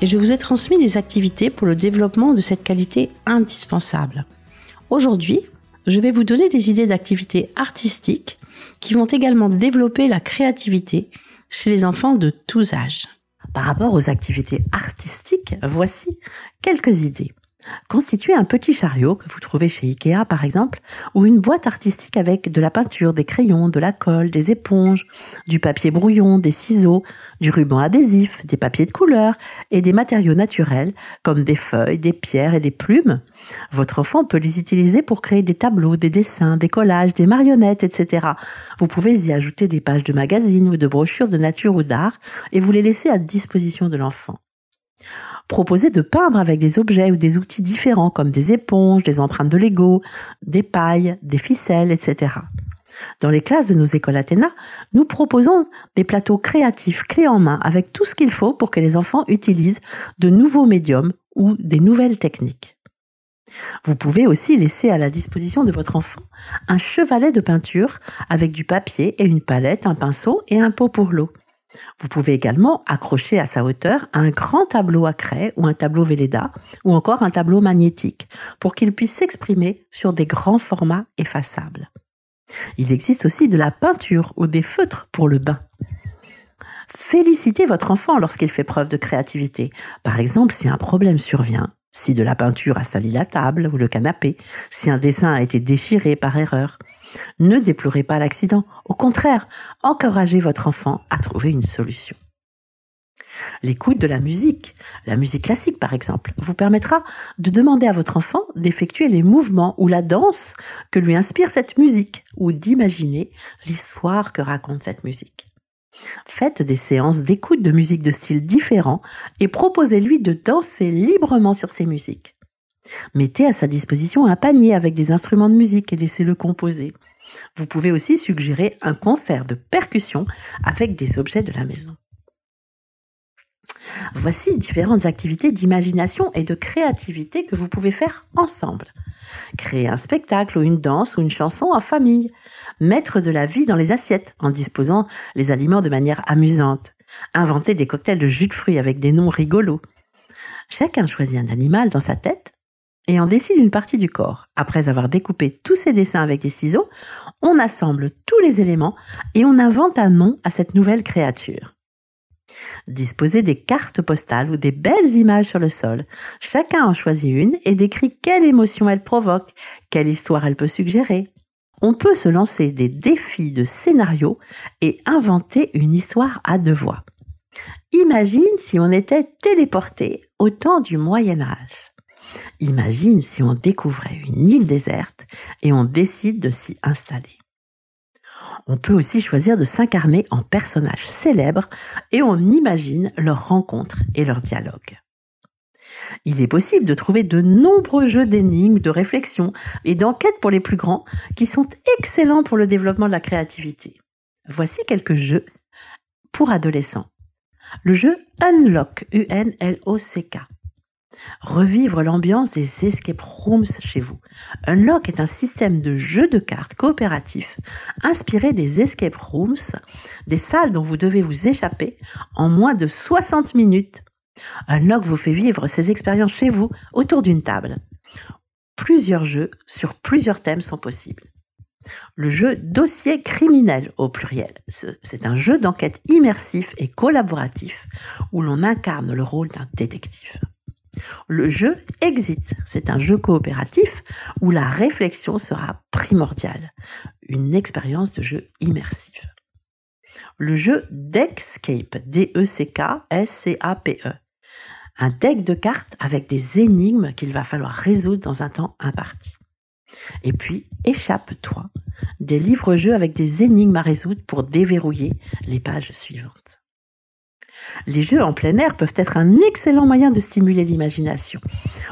et je vous ai transmis des activités pour le développement de cette qualité indispensable. Aujourd'hui, je vais vous donner des idées d'activités artistiques qui vont également développer la créativité chez les enfants de tous âges. Par rapport aux activités artistiques, voici quelques idées. Constituez un petit chariot que vous trouvez chez Ikea par exemple, ou une boîte artistique avec de la peinture, des crayons, de la colle, des éponges, du papier brouillon, des ciseaux, du ruban adhésif, des papiers de couleur et des matériaux naturels comme des feuilles, des pierres et des plumes. Votre enfant peut les utiliser pour créer des tableaux, des dessins, des collages, des marionnettes, etc. Vous pouvez y ajouter des pages de magazines ou de brochures de nature ou d'art et vous les laisser à disposition de l'enfant. Proposez de peindre avec des objets ou des outils différents comme des éponges, des empreintes de Lego, des pailles, des ficelles, etc. Dans les classes de nos écoles Athéna, nous proposons des plateaux créatifs clés en main avec tout ce qu'il faut pour que les enfants utilisent de nouveaux médiums ou des nouvelles techniques. Vous pouvez aussi laisser à la disposition de votre enfant un chevalet de peinture avec du papier et une palette, un pinceau et un pot pour l'eau. Vous pouvez également accrocher à sa hauteur un grand tableau à craie ou un tableau Velleda ou encore un tableau magnétique pour qu'il puisse s'exprimer sur des grands formats effaçables. Il existe aussi de la peinture ou des feutres pour le bain. Félicitez votre enfant lorsqu'il fait preuve de créativité. Par exemple, si un problème survient, si de la peinture a sali la table ou le canapé, si un dessin a été déchiré par erreur. Ne déplorez pas l'accident, au contraire, encouragez votre enfant à trouver une solution. L'écoute de la musique, la musique classique par exemple, vous permettra de demander à votre enfant d'effectuer les mouvements ou la danse que lui inspire cette musique ou d'imaginer l'histoire que raconte cette musique. Faites des séances d'écoute de musique de styles différents et proposez-lui de danser librement sur ces musiques. Mettez à sa disposition un panier avec des instruments de musique et laissez-le composer. Vous pouvez aussi suggérer un concert de percussion avec des objets de la maison. Voici différentes activités d'imagination et de créativité que vous pouvez faire ensemble. Créer un spectacle ou une danse ou une chanson en famille. Mettre de la vie dans les assiettes en disposant les aliments de manière amusante. Inventer des cocktails de jus de fruits avec des noms rigolos. Chacun choisit un animal dans sa tête et en décide une partie du corps. Après avoir découpé tous ces dessins avec des ciseaux, on assemble tous les éléments et on invente un nom à cette nouvelle créature. Disposez des cartes postales ou des belles images sur le sol. Chacun en choisit une et décrit quelle émotion elle provoque, quelle histoire elle peut suggérer. On peut se lancer des défis de scénario et inventer une histoire à deux voix. Imagine si on était téléporté au temps du Moyen Âge. Imagine si on découvrait une île déserte et on décide de s'y installer. On peut aussi choisir de s'incarner en personnages célèbres et on imagine leurs rencontres et leurs dialogues. Il est possible de trouver de nombreux jeux d'énigmes, de réflexion et d'enquête pour les plus grands qui sont excellents pour le développement de la créativité. Voici quelques jeux pour adolescents. Le jeu Unlock, U-N-L-O-C-K. Revivre l'ambiance des escape rooms chez vous. Unlock est un système de jeu de cartes coopératif inspiré des escape rooms, des salles dont vous devez vous échapper en moins de 60 minutes. Unlock vous fait vivre ces expériences chez vous autour d'une table. Plusieurs jeux sur plusieurs thèmes sont possibles. Le jeu Dossier criminel au pluriel. C'est un jeu d'enquête immersif et collaboratif où l'on incarne le rôle d'un détective. Le jeu Exit, c'est un jeu coopératif où la réflexion sera primordiale, une expérience de jeu immersive. Le jeu Deckscape, D-E-C-K-S-C-A-P-E, un deck de cartes avec des énigmes qu'il va falloir résoudre dans un temps imparti. Et puis, Échappe-toi, des livres-jeux avec des énigmes à résoudre pour déverrouiller les pages suivantes. Les jeux en plein air peuvent être un excellent moyen de stimuler l'imagination.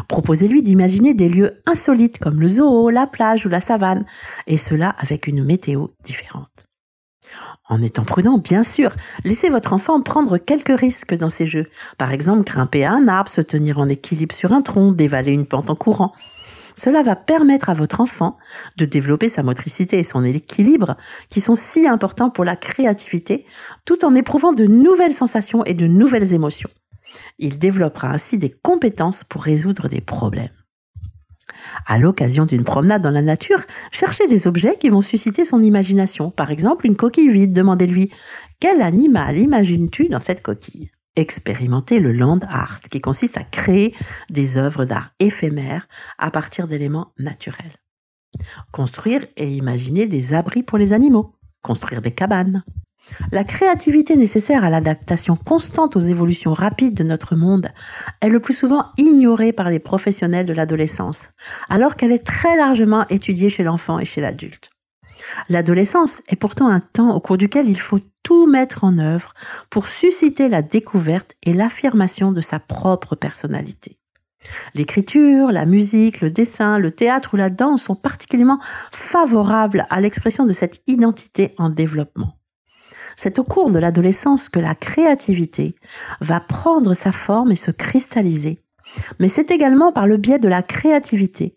Proposez-lui d'imaginer des lieux insolites comme le zoo, la plage ou la savane, et cela avec une météo différente. En étant prudent, bien sûr, laissez votre enfant prendre quelques risques dans ces jeux. Par exemple, grimper à un arbre, se tenir en équilibre sur un tronc, dévaler une pente en courant. Cela va permettre à votre enfant de développer sa motricité et son équilibre qui sont si importants pour la créativité tout en éprouvant de nouvelles sensations et de nouvelles émotions. Il développera ainsi des compétences pour résoudre des problèmes. À l'occasion d'une promenade dans la nature, cherchez des objets qui vont susciter son imagination. Par exemple, une coquille vide. Demandez-lui quel animal imagines-tu dans cette coquille? Expérimenter le land art, qui consiste à créer des œuvres d'art éphémères à partir d'éléments naturels. Construire et imaginer des abris pour les animaux, construire des cabanes. La créativité nécessaire à l'adaptation constante aux évolutions rapides de notre monde est le plus souvent ignorée par les professionnels de l'adolescence, alors qu'elle est très largement étudiée chez l'enfant et chez l'adulte. L'adolescence est pourtant un temps au cours duquel il faut tout mettre en œuvre pour susciter la découverte et l'affirmation de sa propre personnalité. L'écriture, la musique, le dessin, le théâtre ou la danse sont particulièrement favorables à l'expression de cette identité en développement. C'est au cours de l'adolescence que la créativité va prendre sa forme et se cristalliser mais c'est également par le biais de la créativité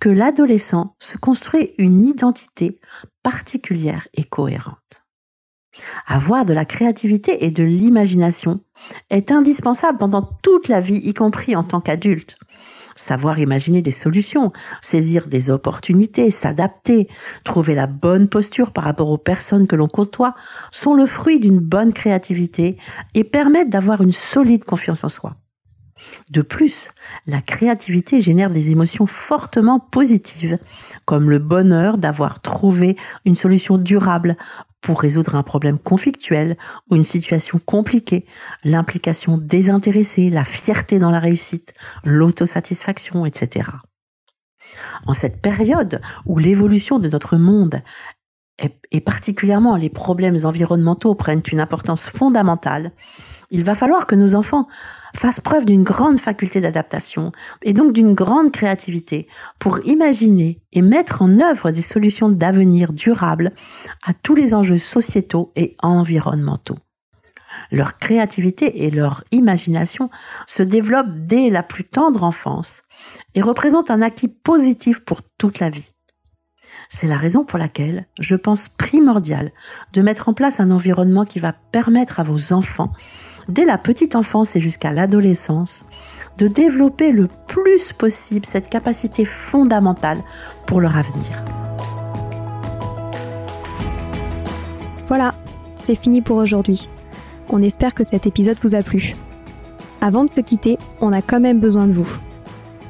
que l'adolescent se construit une identité particulière et cohérente. Avoir de la créativité et de l'imagination est indispensable pendant toute la vie, y compris en tant qu'adulte. Savoir imaginer des solutions, saisir des opportunités, s'adapter, trouver la bonne posture par rapport aux personnes que l'on côtoie sont le fruit d'une bonne créativité et permettent d'avoir une solide confiance en soi. De plus, la créativité génère des émotions fortement positives, comme le bonheur d'avoir trouvé une solution durable pour résoudre un problème conflictuel ou une situation compliquée, l'implication désintéressée, la fierté dans la réussite, l'autosatisfaction, etc. En cette période où l'évolution de notre monde et particulièrement les problèmes environnementaux prennent une importance fondamentale, il va falloir que nos enfants fassent preuve d'une grande faculté d'adaptation et donc d'une grande créativité pour imaginer et mettre en œuvre des solutions d'avenir durables à tous les enjeux sociétaux et environnementaux. Leur créativité et leur imagination se développent dès la plus tendre enfance et représentent un acquis positif pour toute la vie. C'est la raison pour laquelle je pense primordial de mettre en place un environnement qui va permettre à vos enfants dès la petite enfance et jusqu'à l'adolescence, de développer le plus possible cette capacité fondamentale pour leur avenir. Voilà, c'est fini pour aujourd'hui. On espère que cet épisode vous a plu. Avant de se quitter, on a quand même besoin de vous.